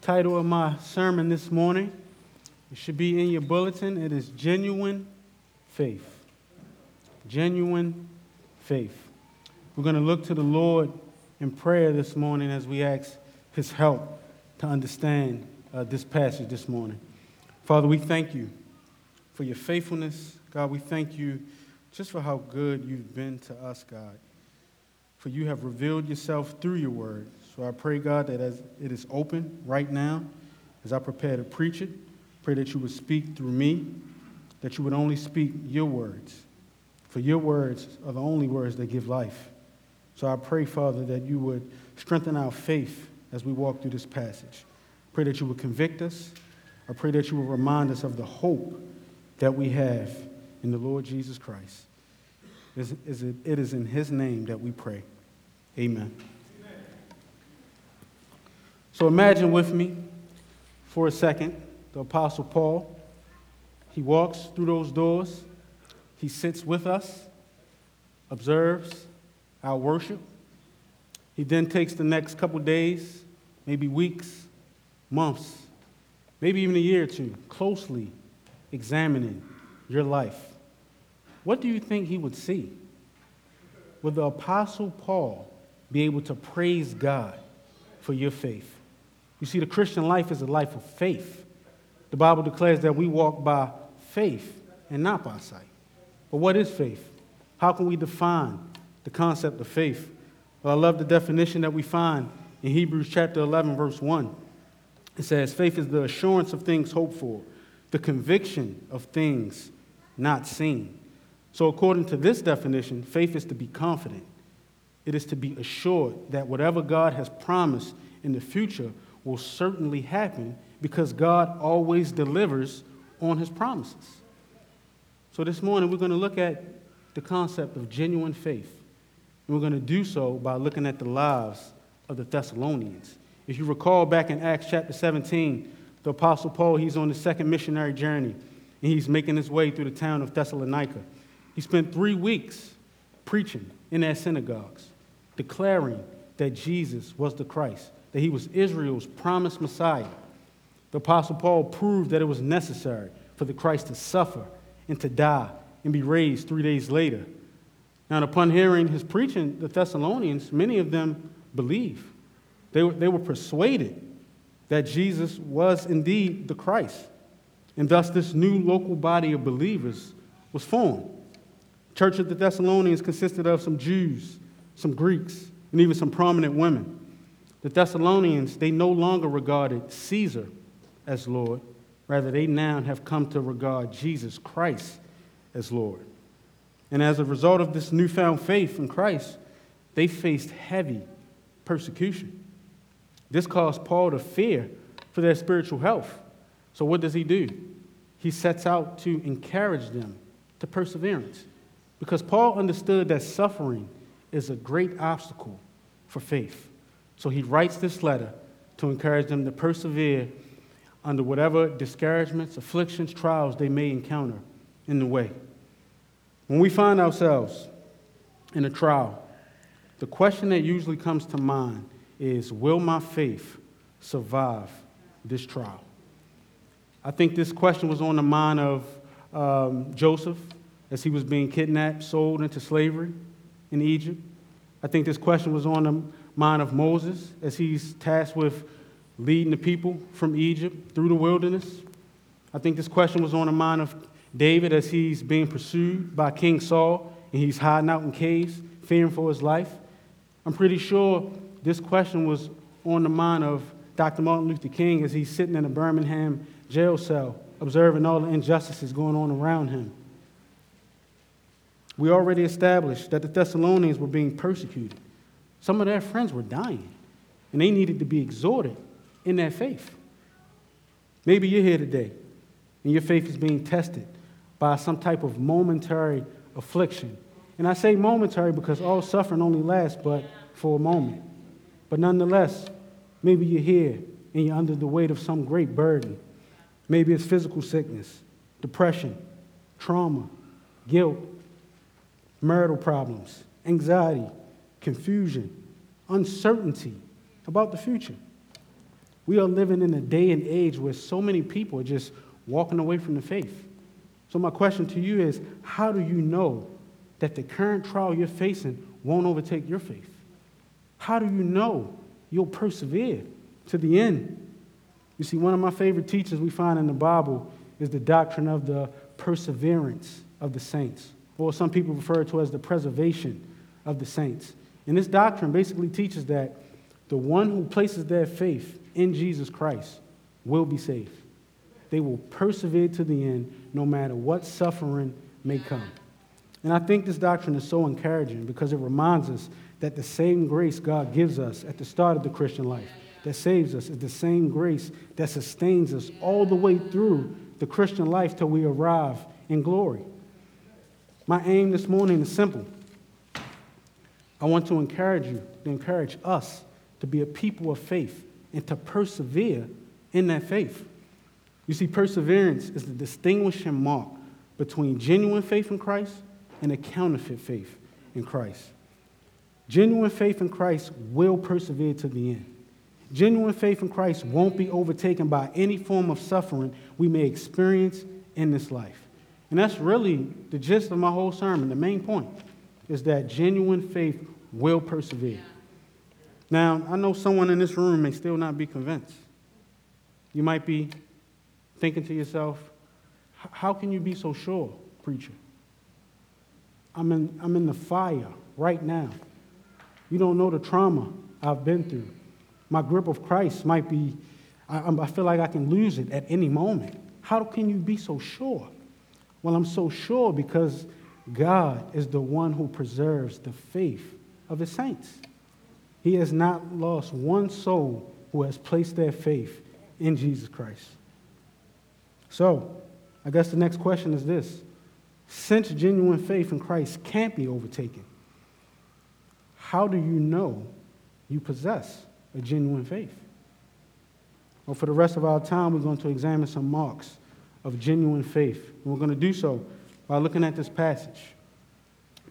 Title of my sermon this morning, it should be in your bulletin. It is Genuine Faith. Genuine Faith. We're going to look to the Lord in prayer this morning as we ask His help to understand uh, this passage this morning. Father, we thank you for your faithfulness. God, we thank you just for how good you've been to us, God. For you have revealed yourself through your word. So I pray, God, that as it is open right now, as I prepare to preach it, pray that you would speak through me, that you would only speak your words. For your words are the only words that give life. So I pray, Father, that you would strengthen our faith as we walk through this passage. Pray that you would convict us. I pray that you would remind us of the hope that we have in the Lord Jesus Christ. It is in his name that we pray. Amen. So imagine with me for a second the Apostle Paul. He walks through those doors, he sits with us, observes our worship. He then takes the next couple days, maybe weeks, months, maybe even a year or two, closely examining your life. What do you think he would see? Would the Apostle Paul be able to praise God for your faith? You see, the Christian life is a life of faith. The Bible declares that we walk by faith and not by sight. But what is faith? How can we define the concept of faith? Well, I love the definition that we find in Hebrews chapter 11, verse 1. It says, Faith is the assurance of things hoped for, the conviction of things not seen. So, according to this definition, faith is to be confident. It is to be assured that whatever God has promised in the future will certainly happen because God always delivers on his promises. So this morning we're going to look at the concept of genuine faith. And we're going to do so by looking at the lives of the Thessalonians. If you recall back in Acts chapter 17, the Apostle Paul, he's on his second missionary journey, and he's making his way through the town of Thessalonica. He spent three weeks preaching in their synagogues, declaring that Jesus was the Christ that he was Israel's promised Messiah. The Apostle Paul proved that it was necessary for the Christ to suffer and to die and be raised three days later. Now, upon hearing his preaching, the Thessalonians, many of them believed. They were, they were persuaded that Jesus was indeed the Christ. And thus, this new local body of believers was formed. Church of the Thessalonians consisted of some Jews, some Greeks, and even some prominent women. The Thessalonians, they no longer regarded Caesar as Lord. Rather, they now have come to regard Jesus Christ as Lord. And as a result of this newfound faith in Christ, they faced heavy persecution. This caused Paul to fear for their spiritual health. So, what does he do? He sets out to encourage them to perseverance because Paul understood that suffering is a great obstacle for faith. So he writes this letter to encourage them to persevere under whatever discouragements, afflictions, trials they may encounter in the way. When we find ourselves in a trial, the question that usually comes to mind is Will my faith survive this trial? I think this question was on the mind of um, Joseph as he was being kidnapped, sold into slavery in Egypt. I think this question was on the mind of Moses as he's tasked with leading the people from Egypt through the wilderness. I think this question was on the mind of David as he's being pursued by King Saul and he's hiding out in caves, fearing for his life. I'm pretty sure this question was on the mind of Dr. Martin Luther King as he's sitting in a Birmingham jail cell, observing all the injustices going on around him. We already established that the Thessalonians were being persecuted. Some of their friends were dying, and they needed to be exhorted in their faith. Maybe you're here today, and your faith is being tested by some type of momentary affliction. And I say momentary because all suffering only lasts but for a moment. But nonetheless, maybe you're here and you're under the weight of some great burden. Maybe it's physical sickness, depression, trauma, guilt, marital problems, anxiety, confusion, uncertainty about the future. We are living in a day and age where so many people are just walking away from the faith. So, my question to you is how do you know that the current trial you're facing won't overtake your faith? How do you know you'll persevere to the end? You see, one of my favorite teachings we find in the Bible is the doctrine of the perseverance of the saints, or some people refer to as the preservation of the saints. And this doctrine basically teaches that the one who places their faith in Jesus Christ will be saved. They will persevere to the end no matter what suffering may come. And I think this doctrine is so encouraging because it reminds us that the same grace God gives us at the start of the Christian life that saves us is the same grace that sustains us all the way through the Christian life till we arrive in glory. My aim this morning is simple. I want to encourage you, to encourage us to be a people of faith and to persevere in that faith. You see, perseverance is the distinguishing mark between genuine faith in Christ and a counterfeit faith in Christ. Genuine faith in Christ will persevere to the end. Genuine faith in Christ won't be overtaken by any form of suffering we may experience in this life. And that's really the gist of my whole sermon. The main point is that genuine faith will persevere. Now, I know someone in this room may still not be convinced. You might be thinking to yourself, how can you be so sure, preacher? I'm in, I'm in the fire right now. You don't know the trauma I've been through. My grip of Christ might be, I, I feel like I can lose it at any moment. How can you be so sure? Well, I'm so sure because God is the one who preserves the faith of his saints. He has not lost one soul who has placed their faith in Jesus Christ. So, I guess the next question is this Since genuine faith in Christ can't be overtaken, how do you know you possess a genuine faith? Well, for the rest of our time, we're going to examine some marks of genuine faith. And we're going to do so by looking at this passage.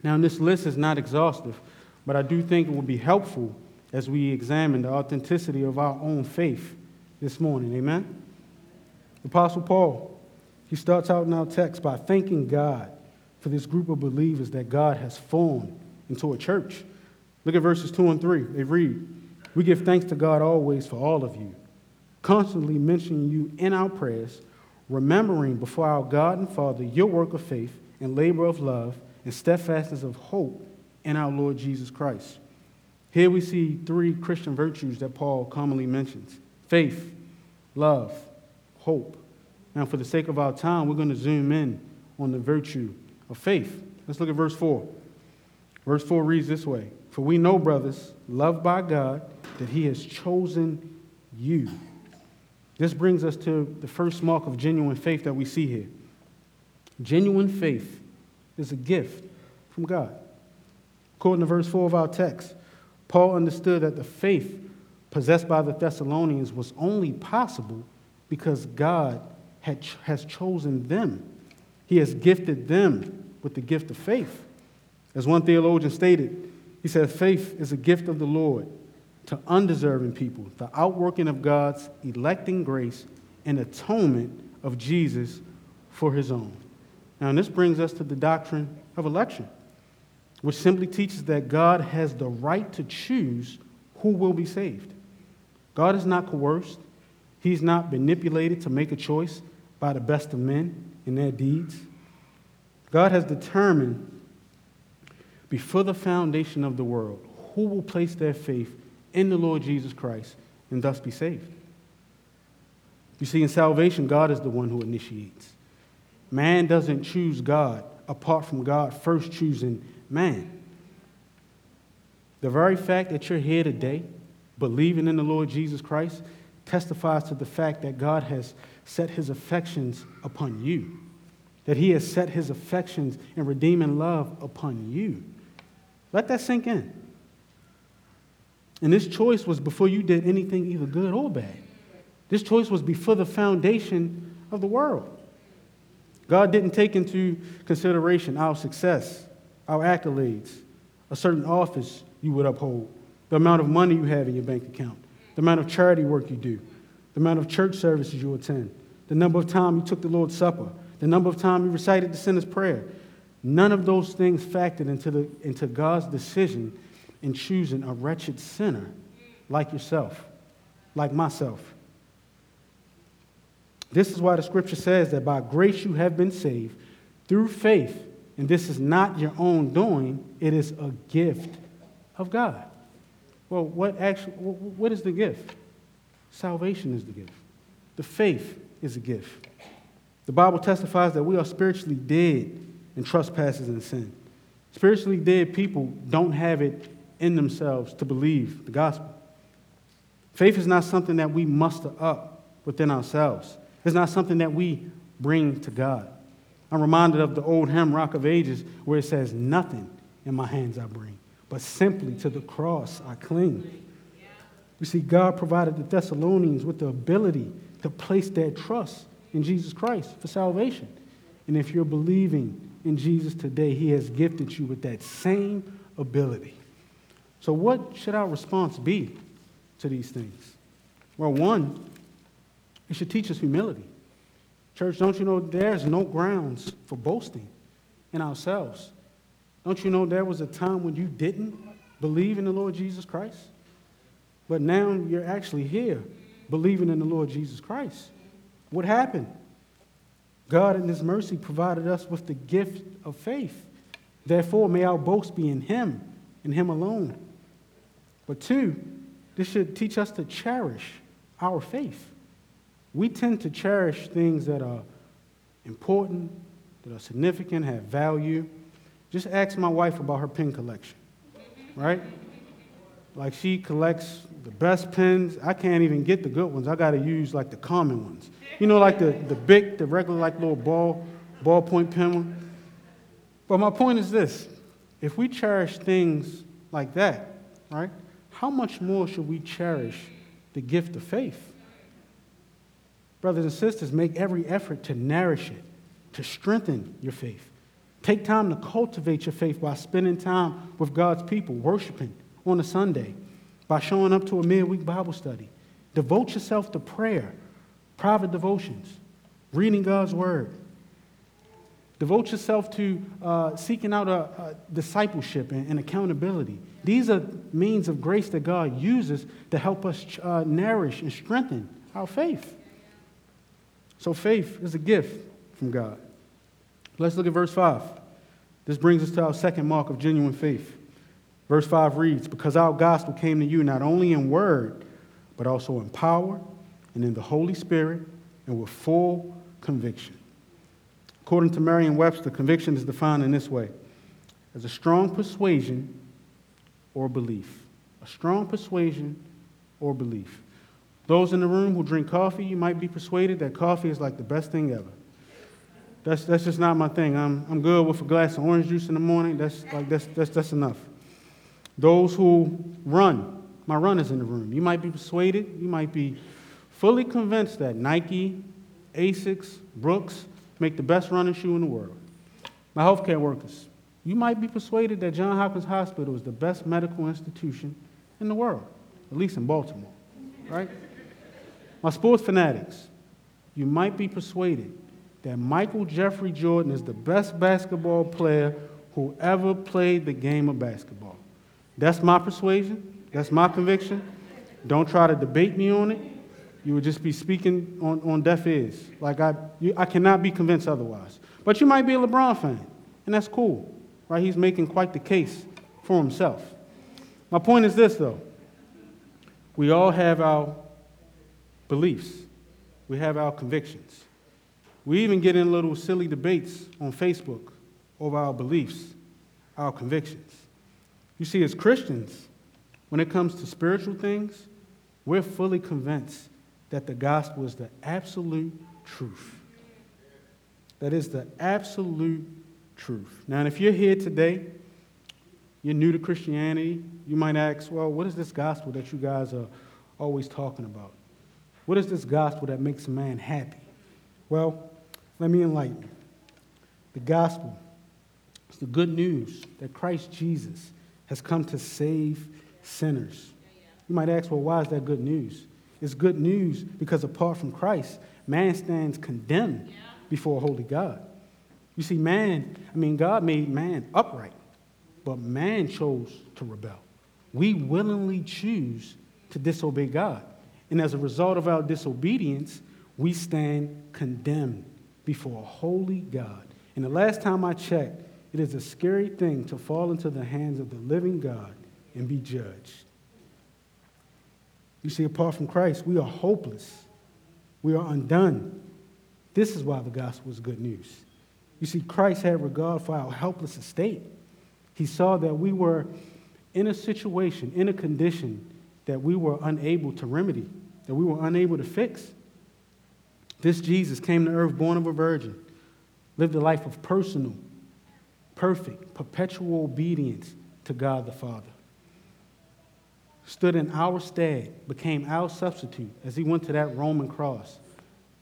Now, this list is not exhaustive, but I do think it will be helpful as we examine the authenticity of our own faith this morning. Amen? The Apostle Paul, he starts out in our text by thanking God for this group of believers that God has formed into a church. Look at verses 2 and 3. They read, We give thanks to God always for all of you, constantly mentioning you in our prayers, remembering before our God and Father your work of faith and labor of love and steadfastness of hope in our Lord Jesus Christ. Here we see three Christian virtues that Paul commonly mentions faith, love, hope. Now, for the sake of our time, we're going to zoom in on the virtue of faith. Let's look at verse 4. Verse 4 reads this way For we know, brothers, loved by God, that He has chosen you. This brings us to the first mark of genuine faith that we see here. Genuine faith is a gift from God. According to verse 4 of our text, Paul understood that the faith possessed by the Thessalonians was only possible because God had, has chosen them. He has gifted them with the gift of faith. As one theologian stated, he said, Faith is a gift of the Lord to undeserving people, the outworking of God's electing grace and atonement of Jesus for his own. Now, this brings us to the doctrine of election, which simply teaches that God has the right to choose who will be saved. God is not coerced, He's not manipulated to make a choice by the best of men in their deeds. God has determined before the foundation of the world who will place their faith in the Lord Jesus Christ and thus be saved. You see, in salvation, God is the one who initiates. Man doesn't choose God apart from God first choosing man. The very fact that you're here today, believing in the Lord Jesus Christ, testifies to the fact that God has set his affections upon you, that he has set his affections and redeeming love upon you. Let that sink in. And this choice was before you did anything either good or bad. This choice was before the foundation of the world. God didn't take into consideration our success, our accolades, a certain office you would uphold, the amount of money you have in your bank account, the amount of charity work you do, the amount of church services you attend, the number of times you took the Lord's Supper, the number of times you recited the sinner's prayer. None of those things factored into, the, into God's decision in choosing a wretched sinner like yourself, like myself. This is why the scripture says that by grace you have been saved through faith, and this is not your own doing, it is a gift of God. Well, what actually what is the gift? Salvation is the gift. The faith is a gift. The Bible testifies that we are spiritually dead in trespasses and sin. Spiritually dead people don't have it in themselves to believe the gospel. Faith is not something that we muster up within ourselves. It's not something that we bring to God. I'm reminded of the old hymn, Rock of Ages, where it says, Nothing in my hands I bring, but simply to the cross I cling. You see, God provided the Thessalonians with the ability to place their trust in Jesus Christ for salvation. And if you're believing in Jesus today, He has gifted you with that same ability. So, what should our response be to these things? Well, one, it should teach us humility. Church, don't you know there's no grounds for boasting in ourselves? Don't you know there was a time when you didn't believe in the Lord Jesus Christ? But now you're actually here believing in the Lord Jesus Christ. What happened? God, in His mercy, provided us with the gift of faith. Therefore, may our boast be in Him, in Him alone. But two, this should teach us to cherish our faith we tend to cherish things that are important, that are significant, have value. Just ask my wife about her pen collection, right? Like she collects the best pens. I can't even get the good ones. I got to use like the common ones. You know, like the, the big, the regular, like little ball, ballpoint pen one. But my point is this if we cherish things like that, right, how much more should we cherish the gift of faith? Brothers and sisters, make every effort to nourish it, to strengthen your faith. Take time to cultivate your faith by spending time with God's people, worshiping on a Sunday, by showing up to a midweek Bible study. Devote yourself to prayer, private devotions, reading God's Word. Devote yourself to uh, seeking out a, a discipleship and, and, accountability. These are means of grace that God uses to help us uh, nourish and strengthen our faith. So faith is a gift from God. Let's look at verse 5. This brings us to our second mark of genuine faith. Verse 5 reads, Because our gospel came to you not only in word, but also in power and in the Holy Spirit and with full conviction. According to Merriam Webster, conviction is defined in this way as a strong persuasion or belief. A strong persuasion or belief. Those in the room who drink coffee, you might be persuaded that coffee is like the best thing ever. That's, that's just not my thing. I'm, I'm good with a glass of orange juice in the morning. That's, like, that's, that's, that's enough. Those who run, my runners in the room, you might be persuaded, you might be fully convinced that Nike, Asics, Brooks make the best running shoe in the world. My healthcare workers, you might be persuaded that Johns Hopkins Hospital is the best medical institution in the world, at least in Baltimore, right? My sports fanatics, you might be persuaded that Michael Jeffrey Jordan is the best basketball player who ever played the game of basketball. That's my persuasion. That's my conviction. Don't try to debate me on it. You would just be speaking on, on deaf ears. Like I, you, I cannot be convinced otherwise. But you might be a LeBron fan, and that's cool, right? He's making quite the case for himself. My point is this, though. We all have our beliefs, we have our convictions. We even get in little silly debates on Facebook over our beliefs, our convictions. You see, as Christians, when it comes to spiritual things, we're fully convinced that the gospel is the absolute truth. That is the absolute truth. Now, if you're here today, you're new to Christianity, you might ask, well, what is this gospel that you guys are always talking about? What is this gospel that makes a man happy? Well, let me enlighten you. The gospel is the good news that Christ Jesus has come to save sinners. You might ask, well, why is that good news? It's good news because apart from Christ, man stands condemned before a holy God. You see, man, I mean, God made man upright, but man chose to rebel. We willingly choose to disobey God. And as a result of our disobedience, we stand condemned before a holy God. And the last time I checked, it is a scary thing to fall into the hands of the living God and be judged. You see, apart from Christ, we are hopeless. We are undone. This is why the gospel is good news. You see, Christ had regard for our helpless estate. He saw that we were in a situation, in a condition that we were unable to remedy, that we were unable to fix. This Jesus came to earth born of a virgin, lived a life of personal, perfect, perpetual obedience to God the Father. Stood in our stead, became our substitute as he went to that Roman cross,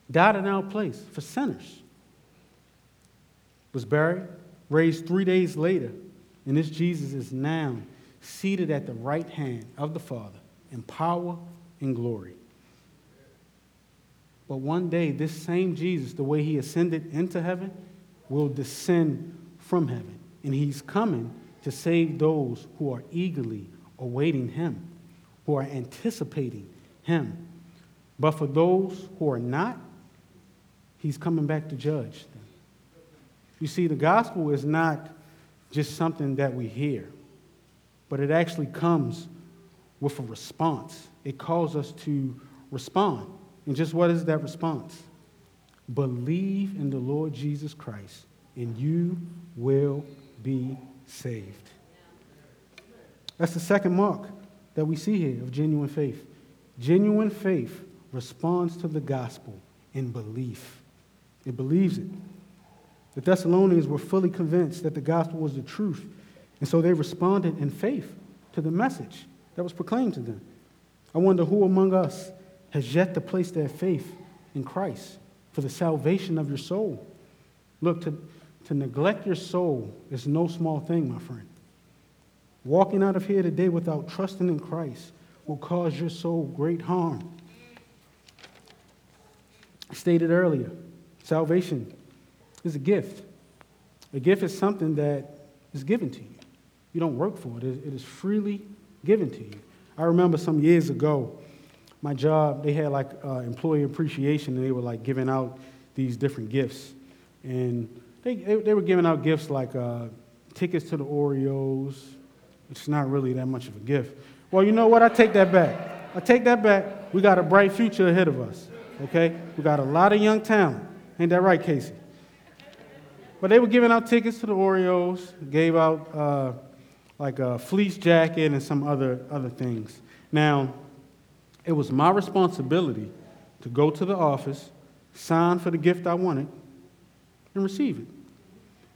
died in our place for sinners, was buried, raised three days later, and this Jesus is now seated at the right hand of the Father in power and glory. But one day, this same Jesus, the way he ascended into heaven, will descend from heaven. And he's coming to save those who are eagerly awaiting him, who are anticipating him. But for those who are not, he's coming back to judge them. You see, the gospel is not just something that we hear, but it actually comes with a response. It calls us to respond. And just what is that response? Believe in the Lord Jesus Christ, and you will be saved. That's the second mark that we see here of genuine faith. Genuine faith responds to the gospel in belief, it believes it. The Thessalonians were fully convinced that the gospel was the truth, and so they responded in faith to the message that was proclaimed to them. I wonder who among us has yet to place their faith in Christ for the salvation of your soul. Look, to, to neglect your soul is no small thing, my friend. Walking out of here today without trusting in Christ will cause your soul great harm. I stated earlier, salvation is a gift. A gift is something that is given to you. You don't work for it, it is freely given to you. I remember some years ago, my job, they had like uh, employee appreciation, and they were like giving out these different gifts. And they, they, they were giving out gifts like uh, tickets to the Orioles, It's not really that much of a gift. Well, you know what? I take that back. I take that back. We got a bright future ahead of us, okay? We got a lot of young talent. Ain't that right, Casey? But they were giving out tickets to the Orioles, gave out uh, like a fleece jacket and some other, other things. Now, it was my responsibility to go to the office, sign for the gift I wanted, and receive it.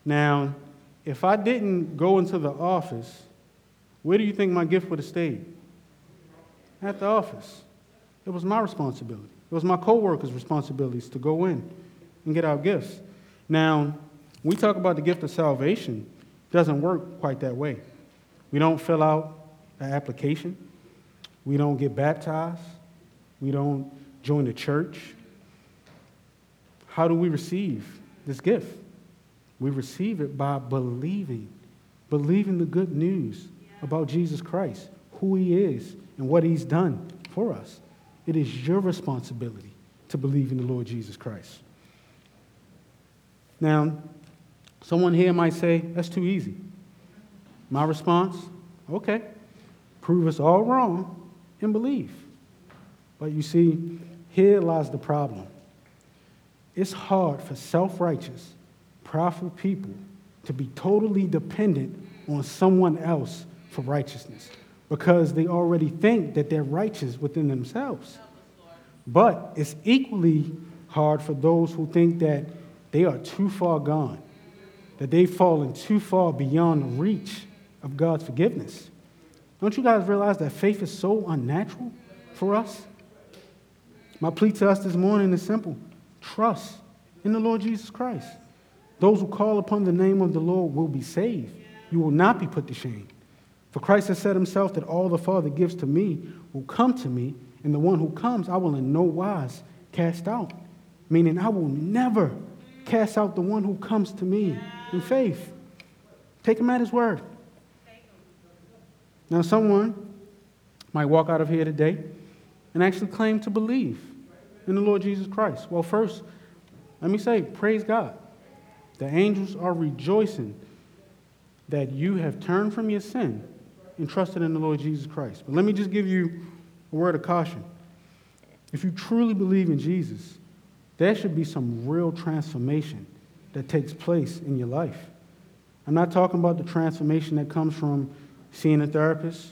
Now, if I didn't go into the office, where do you think my gift would have stayed? At the office. It was my responsibility. It was my coworkers' responsibilities to go in and get our gifts. Now, we talk about the gift of salvation, it doesn't work quite that way. We don't fill out an application. We don't get baptized. We don't join the church. How do we receive this gift? We receive it by believing, believing the good news about Jesus Christ, who he is, and what he's done for us. It is your responsibility to believe in the Lord Jesus Christ. Now, someone here might say, that's too easy. My response, okay, prove us all wrong and believe. But you see, here lies the problem. It's hard for self righteous, prideful people to be totally dependent on someone else for righteousness because they already think that they're righteous within themselves. But it's equally hard for those who think that they are too far gone, that they've fallen too far beyond the reach of God's forgiveness. Don't you guys realize that faith is so unnatural for us? My plea to us this morning is simple trust in the Lord Jesus Christ. Those who call upon the name of the Lord will be saved. You will not be put to shame. For Christ has said himself that all the Father gives to me will come to me, And the one who comes, I will in no wise cast out. Meaning, I will never cast out the one who comes to me in faith. Take him at his word. Now, someone might walk out of here today and actually claim to believe in the Lord Jesus Christ. Well, first, let me say, praise God. The angels are rejoicing that you have turned from your sin and trusted in the Lord Jesus Christ. But let me just give you a word of caution. If you truly believe in Jesus, there should be some real transformation that takes place in your life. I'm not talking about the transformation that comes from seeing a therapist,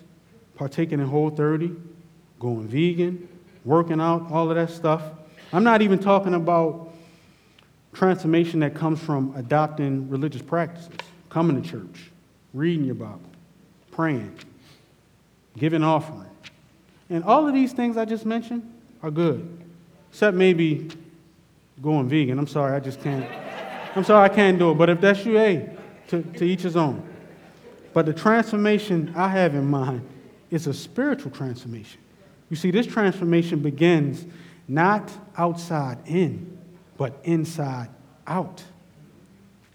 partaking in Whole 30, going vegan, working out, all of that stuff. I'm not even talking about transformation that comes from adopting religious practices, coming to church, reading your Bible, praying, giving offering. And all of these things I just mentioned are good, except maybe going vegan. I'm sorry, I just can't. I'm sorry, I can't do it. But if that's you, hey, to, to each his own. But the transformation I have in mind is a spiritual transformation. You see, this transformation begins not outside in, but inside out.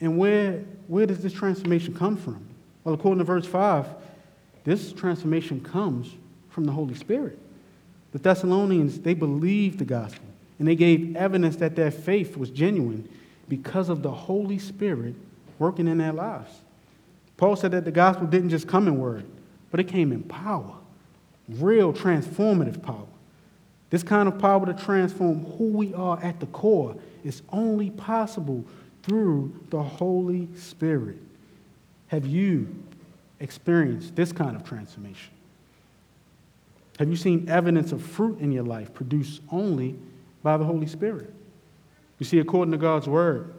And where, where does this transformation come from? Well, according to verse 5, this transformation comes from the Holy Spirit. The Thessalonians, they believed the gospel, and they gave evidence that their faith was genuine because of the Holy Spirit working in their lives. Paul said that the gospel didn't just come in word, but it came in power, real transformative power. This kind of power to transform who we are at the core is only possible through the Holy Spirit. Have you experienced this kind of transformation? Have you seen evidence of fruit in your life produced only by the Holy Spirit? You see, according to God's word,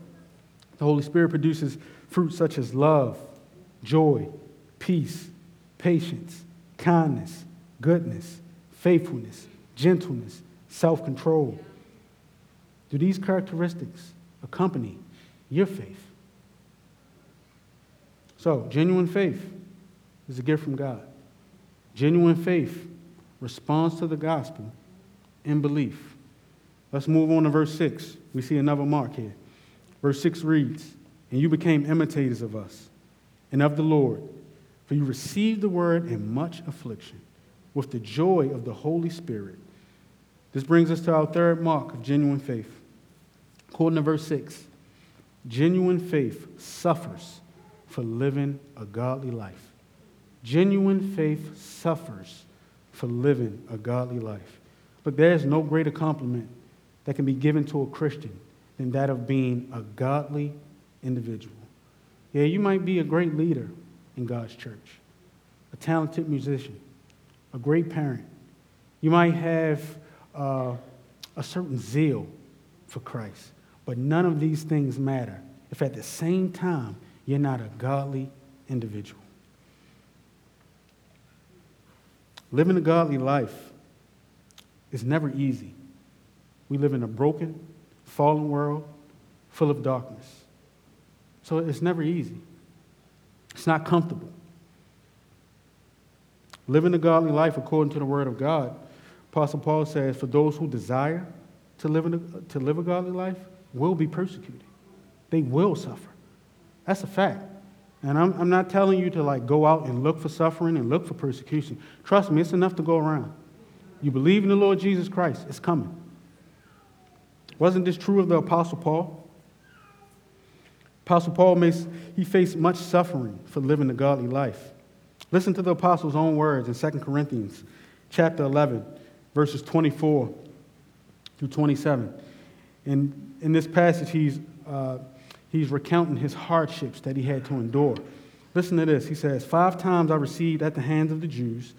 the Holy Spirit produces fruit such as love, joy, peace, patience, kindness, goodness, faithfulness gentleness, self control. Do these characteristics accompany your faith? So, genuine faith is a gift from God. Genuine faith responds to the gospel in belief. Let's move on to verse 6. We see another mark here. Verse 6 reads, And you became imitators of us and of the Lord, for you received the word in much affliction with the joy of the Holy Spirit. This brings us to our third mark of genuine faith. According to verse 6, genuine faith suffers for living a godly life. Genuine faith suffers for living a godly life. But there's no greater compliment that can be given to a Christian than that of being a godly individual. Yeah, you might be a great leader in God's church, a talented musician, a great parent. You might have uh, a certain zeal for Christ. But none of these things matter if at the same time you're not a godly individual. Living a godly life is never easy. We live in a broken, fallen world full of darkness. So it's never easy. It's not comfortable. Living a godly life according to the Word of God Apostle Paul says, for those who desire to live, a, to live a godly life will be persecuted. They will suffer. That's a fact. And I'm, I'm not telling you to like go out and look for suffering and look for persecution. Trust me, it's enough to go around. You believe in the Lord Jesus Christ, it's coming. Wasn't this true of the Apostle Paul? Apostle Paul makes, he faced much suffering for living a godly life. Listen to the apostle's own words in 2 Corinthians chapter 11, verses 24 through 27. And in this passage, he's, uh, he's recounting his hardships that he had to endure. Listen to this. He says, Five times I received at the hands of the Jews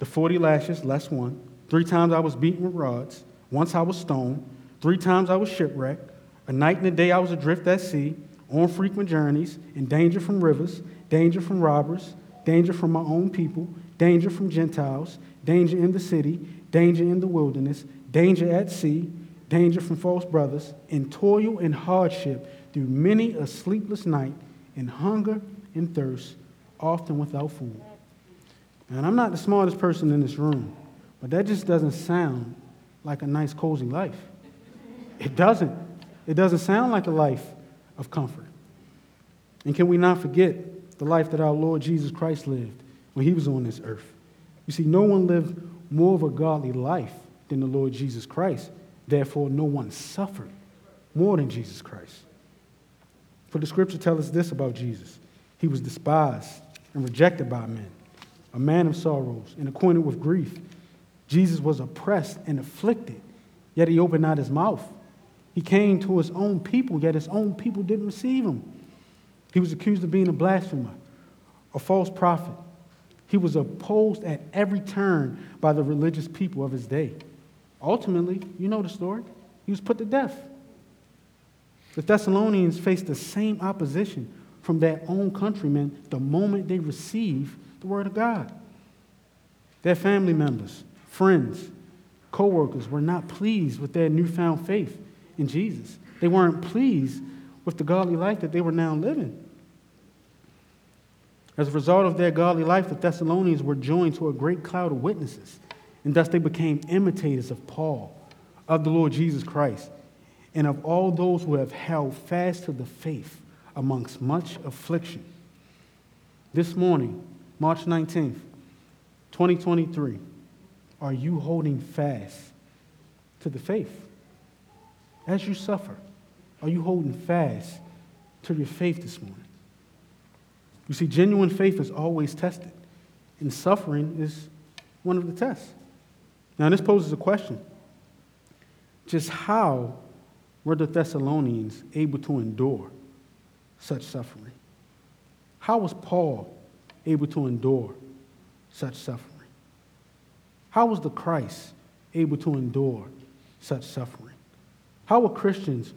the 40 lashes less one. Three times I was beaten with rods. Once I was stoned. Three times I was shipwrecked. A night and a day I was adrift at sea, on frequent journeys, in danger from rivers, danger from robbers, danger from my own people, danger from Gentiles, danger in the city, danger in the wilderness, danger at sea, danger from false brothers, in toil and hardship through many a sleepless night, in hunger and thirst, often without food. And I'm not the smartest person in this room, But that just doesn't sound like a nice, cozy life. It doesn't. It doesn't sound like a life of comfort. And can we not forget the life that our Lord Jesus Christ lived when he was on this earth? You see, no one lived more of a godly life than the Lord Jesus Christ. Therefore, no one suffered more than Jesus Christ. For the scripture tells us this about Jesus He was despised and rejected by men, a man of sorrows and acquainted with grief. Jesus was oppressed and afflicted, yet he opened not his mouth. He came to his own people, yet his own people didn't receive him. He was accused of being a blasphemer, a false prophet. He was opposed at every turn by the religious people of his day. Ultimately, you know the story, he was put to death. The Thessalonians faced the same opposition from their own countrymen the moment they received the word of God. Their family members, friends, co workers were not pleased with their newfound faith in Jesus. They weren't pleased with the godly life that they were now living. As a result of their godly life, the Thessalonians were joined to a great cloud of witnesses, and thus they became imitators of Paul, of the Lord Jesus Christ, and of all those who have held fast to the faith amongst much affliction. This morning, March 19th, 2023, are you holding fast to the faith? As you suffer, are you holding fast to your faith this morning? You see, genuine faith is always tested, and suffering is one of the tests. Now, this poses a question just how were the Thessalonians able to endure such suffering? How was Paul able to endure such suffering? How was the Christ able to endure such suffering? How were Christians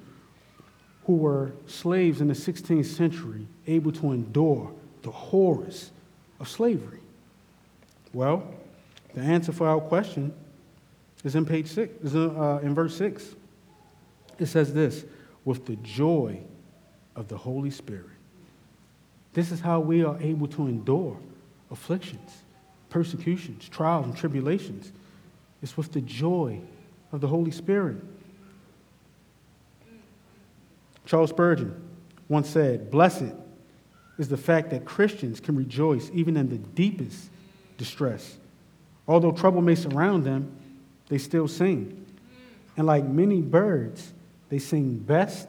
who were slaves in the 16th century able to endure the horrors of slavery? Well, the answer for our question is in page six, is in, uh, in verse six. It says this with the joy of the Holy Spirit. This is how we are able to endure afflictions, persecutions, trials, and tribulations. It's with the joy of the Holy Spirit. Charles Spurgeon once said, Blessed is the fact that Christians can rejoice even in the deepest distress. Although trouble may surround them, they still sing. And like many birds, they sing best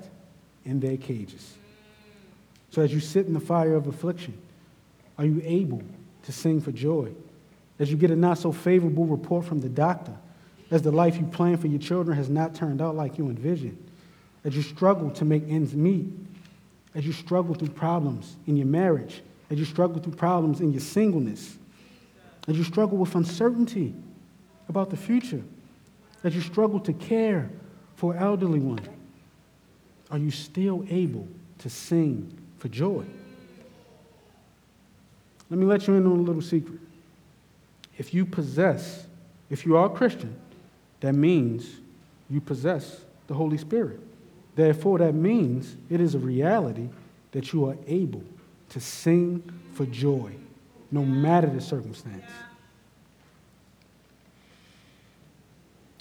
in their cages. So as you sit in the fire of affliction, are you able to sing for joy? As you get a not so favorable report from the doctor, as the life you plan for your children has not turned out like you envisioned, as you struggle to make ends meet, as you struggle through problems in your marriage, as you struggle through problems in your singleness, as you struggle with uncertainty about the future, as you struggle to care for elderly one, are you still able to sing for joy? Let me let you in on a little secret. If you possess, if you are a Christian, that means you possess the Holy Spirit. Therefore, that means it is a reality that you are able to sing for joy, no matter the circumstance.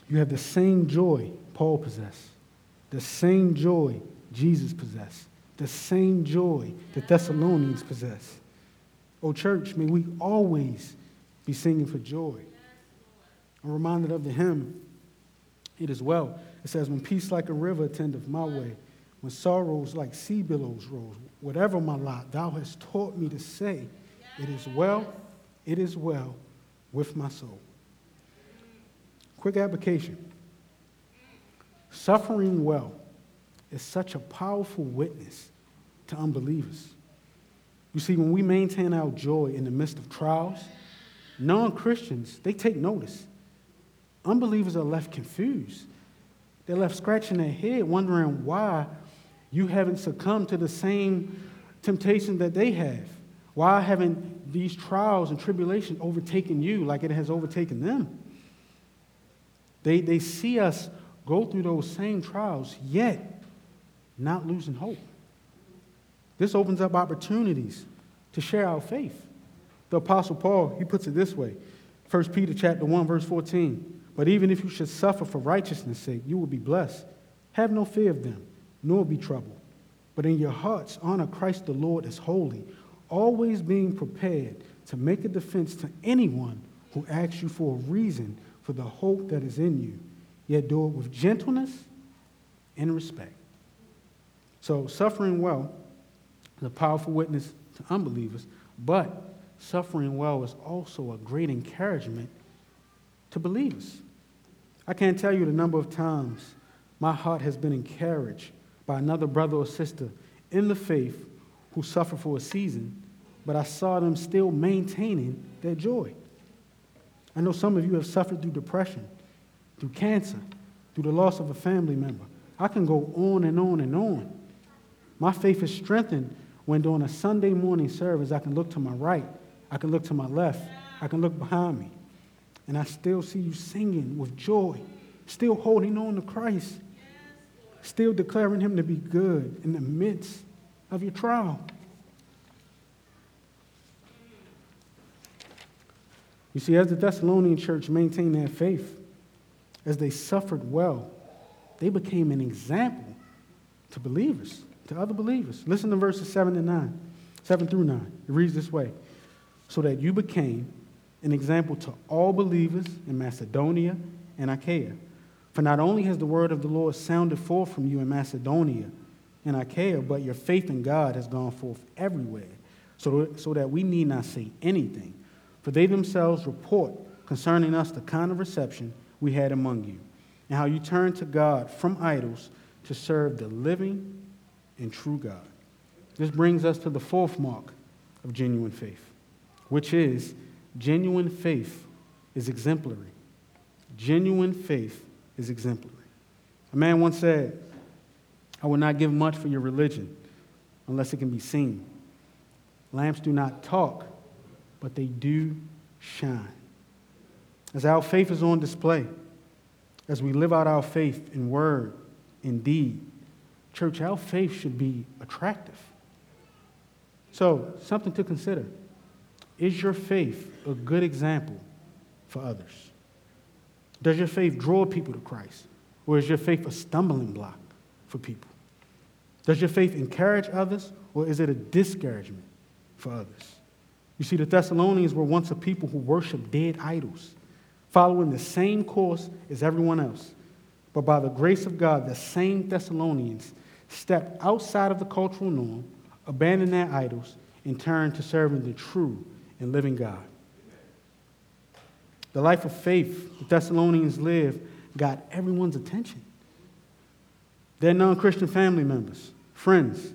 You have the same joy Paul possessed, the same joy Jesus possessed, the same joy the Thessalonians possessed. Oh, church, may we always be singing for joy. I'm reminded of the hymn, It Is Well. It says, When peace like a river attendeth my way, when sorrows like sea billows roll, whatever my lot, thou hast taught me to say, It is well, it is well with my soul. Quick application suffering well is such a powerful witness to unbelievers. You see, when we maintain our joy in the midst of trials, non Christians, they take notice. Unbelievers are left confused. They're left scratching their head, wondering why you haven't succumbed to the same temptation that they have. Why haven't these trials and tribulations overtaken you like it has overtaken them? They, they see us go through those same trials, yet not losing hope. This opens up opportunities to share our faith. The Apostle Paul, he puts it this way 1 Peter chapter 1, verse 14. But even if you should suffer for righteousness' sake, you will be blessed. Have no fear of them, nor be troubled. But in your hearts, honor Christ the Lord as holy, always being prepared to make a defense to anyone who asks you for a reason for the hope that is in you, yet do it with gentleness and respect. So, suffering well is a powerful witness to unbelievers, but suffering well is also a great encouragement to believers. I can't tell you the number of times my heart has been encouraged by another brother or sister in the faith who suffered for a season, but I saw them still maintaining their joy. I know some of you have suffered through depression, through cancer, through the loss of a family member. I can go on and on and on. My faith is strengthened when during a Sunday morning service I can look to my right, I can look to my left, I can look behind me, and I still see you singing with joy, still holding on to Christ, still declaring Him to be good in the midst of your trial. You see, as the Thessalonian church maintained their faith, as they suffered well, they became an example to believers, to other believers. Listen to verses 7 and 9, 7 through 9. It reads this way So that you became an example to all believers in Macedonia and Achaia. For not only has the word of the Lord sounded forth from you in Macedonia and Achaia, but your faith in God has gone forth everywhere, so, so that we need not say anything. For they themselves report concerning us the kind of reception we had among you, and how you turned to God from idols to serve the living and true God. This brings us to the fourth mark of genuine faith, which is genuine faith is exemplary. Genuine faith is exemplary. A man once said, I will not give much for your religion unless it can be seen. Lamps do not talk, but they do shine. As our faith is on display, as we live out our faith in word, in deed, church, our faith should be attractive. So, something to consider. Is your faith a good example for others? Does your faith draw people to Christ? Or is your faith a stumbling block for people? Does your faith encourage others, or is it a discouragement for others? You see, the Thessalonians were once a people who worshiped dead idols, following the same course as everyone else. But by the grace of God, the same Thessalonians stepped outside of the cultural norm, abandoned their idols, and turned to serving the true and living God. The life of faith the Thessalonians lived got everyone's attention. Their non Christian family members, friends,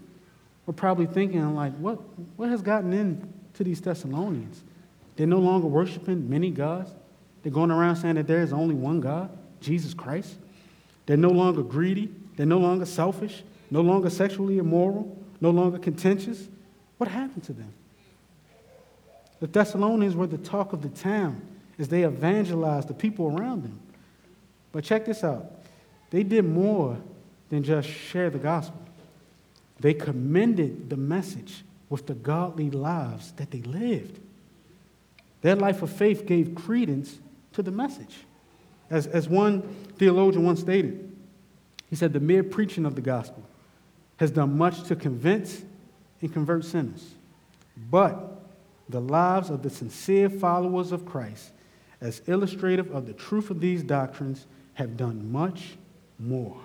were probably thinking, like, what, what has gotten into these Thessalonians. They're no longer worshiping many gods. They're going around saying that there is only one God, Jesus Christ. They're no longer greedy. They're no longer selfish, no longer sexually immoral, no longer contentious. What happened to them? The Thessalonians were the talk of the town as they evangelized the people around them. But check this out they did more than just share the gospel, they commended the message with the godly lives that they lived. Their life of faith gave credence to the message. As, as one theologian once stated, he said, The mere preaching of the gospel has done much to convince and convert sinners. But the lives of the sincere followers of Christ, as illustrative of the truth of these doctrines, have done much more.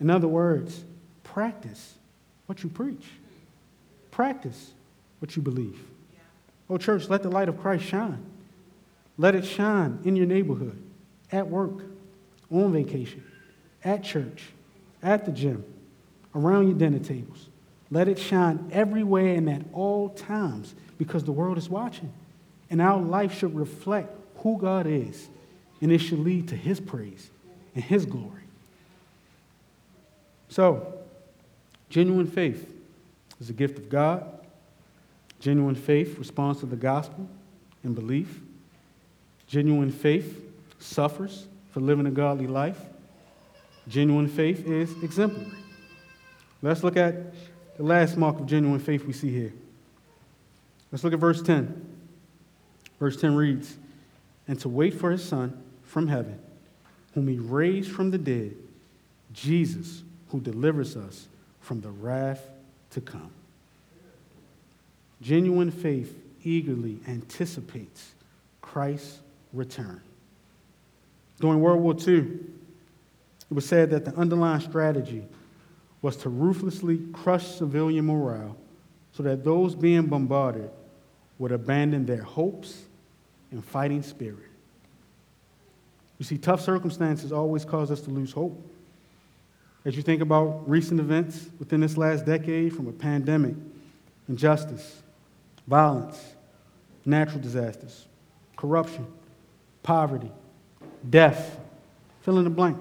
In other words, practice what you preach. Practice what you believe. Oh, church, let the light of Christ shine. Let it shine in your neighborhood, at work, on vacation, at church, at the gym, around your dinner tables. Let it shine everywhere and at all times because the world is watching. And our life should reflect who God is, and it should lead to His praise and His glory. So, genuine faith is a gift of God. Genuine faith responds to the gospel and belief. Genuine faith suffers for living a godly life. Genuine faith is exemplary. Let's look at the last mark of genuine faith we see here. Let's look at verse 10. Verse 10 reads and to wait for his Son from heaven, whom he raised from the dead, Jesus, who delivers us from the wrath to come. Genuine faith eagerly anticipates Christ's return. During World War II, it was said that the underlying strategy was to ruthlessly crush civilian morale so that those being bombarded would abandon their hopes and fighting spirit. You see, tough circumstances always cause us to lose hope. As you think about recent events within this last decade, from a pandemic, injustice, violence, natural disasters, corruption, poverty, death, fill in the blank.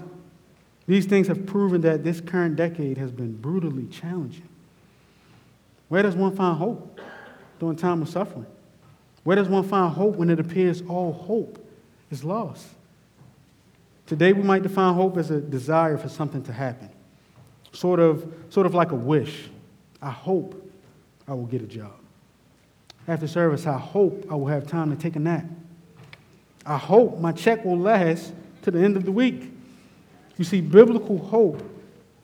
These things have proven that this current decade has been brutally challenging. Where does one find hope during time of suffering? Where does one find hope when it appears all hope is lost? Today, we might define hope as a desire for something to happen, sort of, sort of like a wish. I hope I will get a job. After service, I hope I will have time to take a nap. I hope my check will last to the end of the week. You see, biblical hope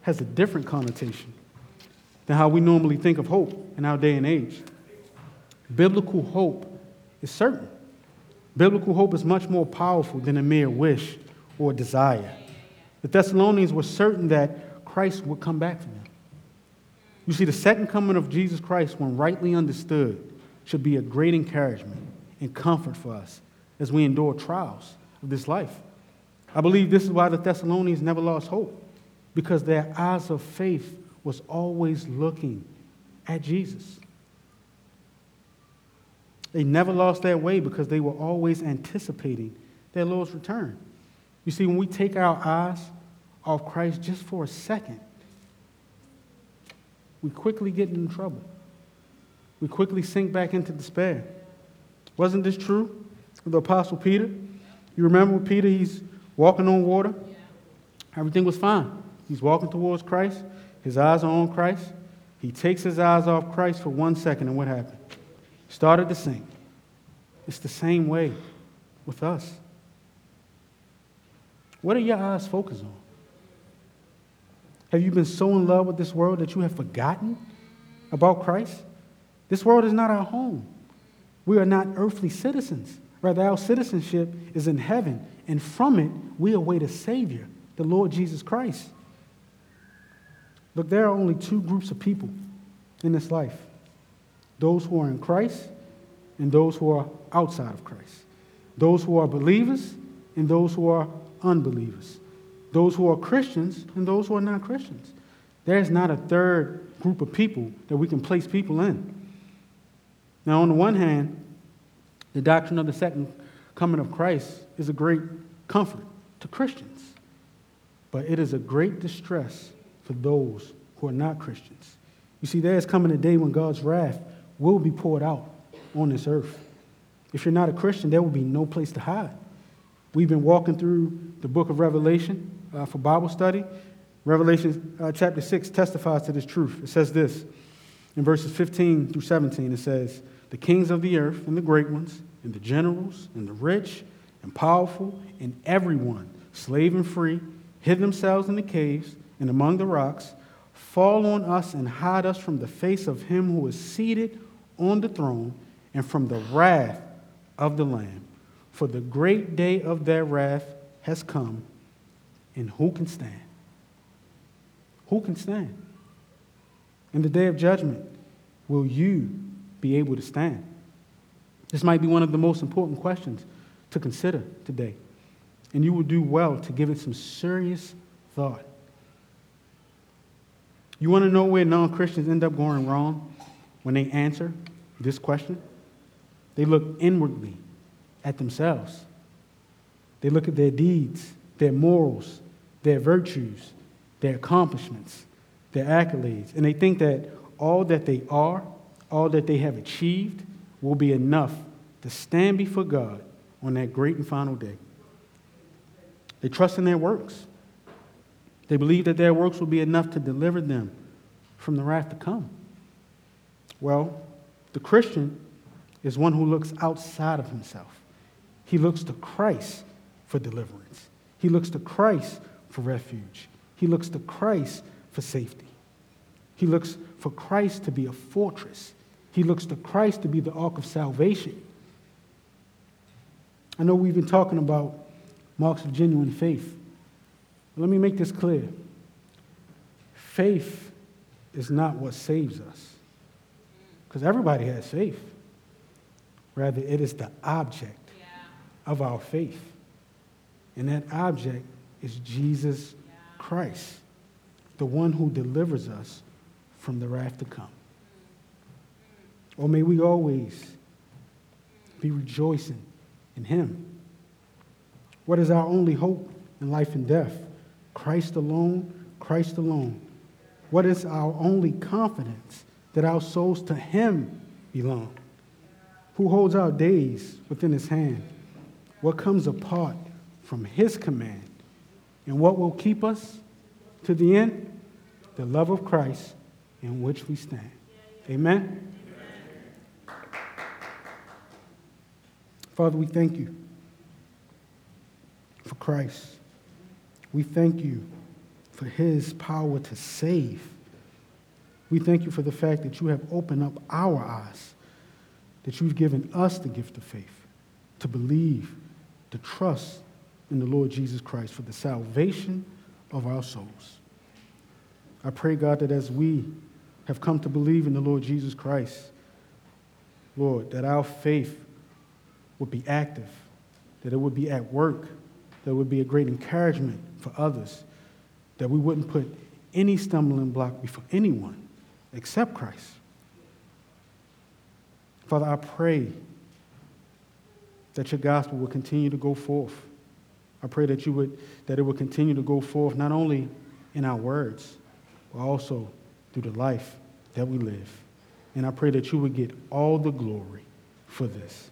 has a different connotation than how we normally think of hope in our day and age. Biblical hope is certain. Biblical hope is much more powerful than a mere wish or desire. The Thessalonians were certain that Christ would come back for them. You see, the second coming of Jesus Christ, when rightly understood, should be a great encouragement and comfort for us as we endure trials of this life. I believe this is why the Thessalonians never lost hope, because their eyes of faith was always looking at Jesus. They never lost their way because they were always anticipating their Lord's return. You see, when we take our eyes off Christ just for a second, we quickly get in trouble. We quickly sink back into despair. Wasn't this true of the Apostle Peter? You remember Peter, he's walking on water. Everything was fine. He's walking towards Christ. His eyes are on Christ. He takes his eyes off Christ for one second, and what happened? Started to sink. It's the same way with us. What are your eyes focused on? Have you been so in love with this world that you have forgotten about Christ? This world is not our home. We are not earthly citizens. Rather, our citizenship is in heaven, and from it, we await a Savior, the Lord Jesus Christ. Look, there are only two groups of people in this life those who are in Christ and those who are outside of Christ, those who are believers and those who are unbelievers, those who are Christians and those who are not Christians. There's not a third group of people that we can place people in. Now, on the one hand, the doctrine of the second coming of Christ is a great comfort to Christians, but it is a great distress for those who are not Christians. You see, there is coming a day when God's wrath will be poured out on this earth. If you're not a Christian, there will be no place to hide. We've been walking through the book of Revelation uh, for Bible study. Revelation uh, chapter 6 testifies to this truth. It says this in verses 15 through 17 it says, The kings of the earth and the great ones, and the generals, and the rich, and powerful, and everyone, slave and free, hid themselves in the caves and among the rocks. Fall on us and hide us from the face of him who is seated on the throne and from the wrath of the Lamb. For the great day of their wrath has come, and who can stand? Who can stand? In the day of judgment, will you be able to stand? This might be one of the most important questions to consider today, and you will do well to give it some serious thought. You want to know where non Christians end up going wrong when they answer this question? They look inwardly at themselves. They look at their deeds, their morals, their virtues, their accomplishments, their accolades, and they think that all that they are, all that they have achieved, will be enough to stand before God on that great and final day. They trust in their works. They believe that their works will be enough to deliver them from the wrath to come. Well, the Christian is one who looks outside of himself. He looks to Christ for deliverance. He looks to Christ for refuge. He looks to Christ for safety. He looks for Christ to be a fortress. He looks to Christ to be the ark of salvation. I know we've been talking about marks of genuine faith. Let me make this clear. Faith is not what saves us, because everybody has faith. Rather, it is the object Yeah. of our faith. And that object is Jesus Yeah. Christ, the one who delivers us from the wrath to come. Or may we always be rejoicing in Him. What is our only hope in life and death? Christ alone, Christ alone. What is our only confidence that our souls to Him belong? Who holds our days within His hand? What comes apart from His command? And what will keep us to the end? The love of Christ in which we stand. Amen. Father, we thank you for Christ. We thank you for his power to save. We thank you for the fact that you have opened up our eyes, that you've given us the gift of faith to believe, to trust in the Lord Jesus Christ for the salvation of our souls. I pray, God, that as we have come to believe in the Lord Jesus Christ, Lord, that our faith would be active, that it would be at work, that would be a great encouragement for others, that we wouldn't put any stumbling block before anyone except Christ. Father, I pray that your gospel will continue to go forth. I pray that you would that it would continue to go forth not only in our words, but also through the life that we live. And I pray that you would get all the glory for this.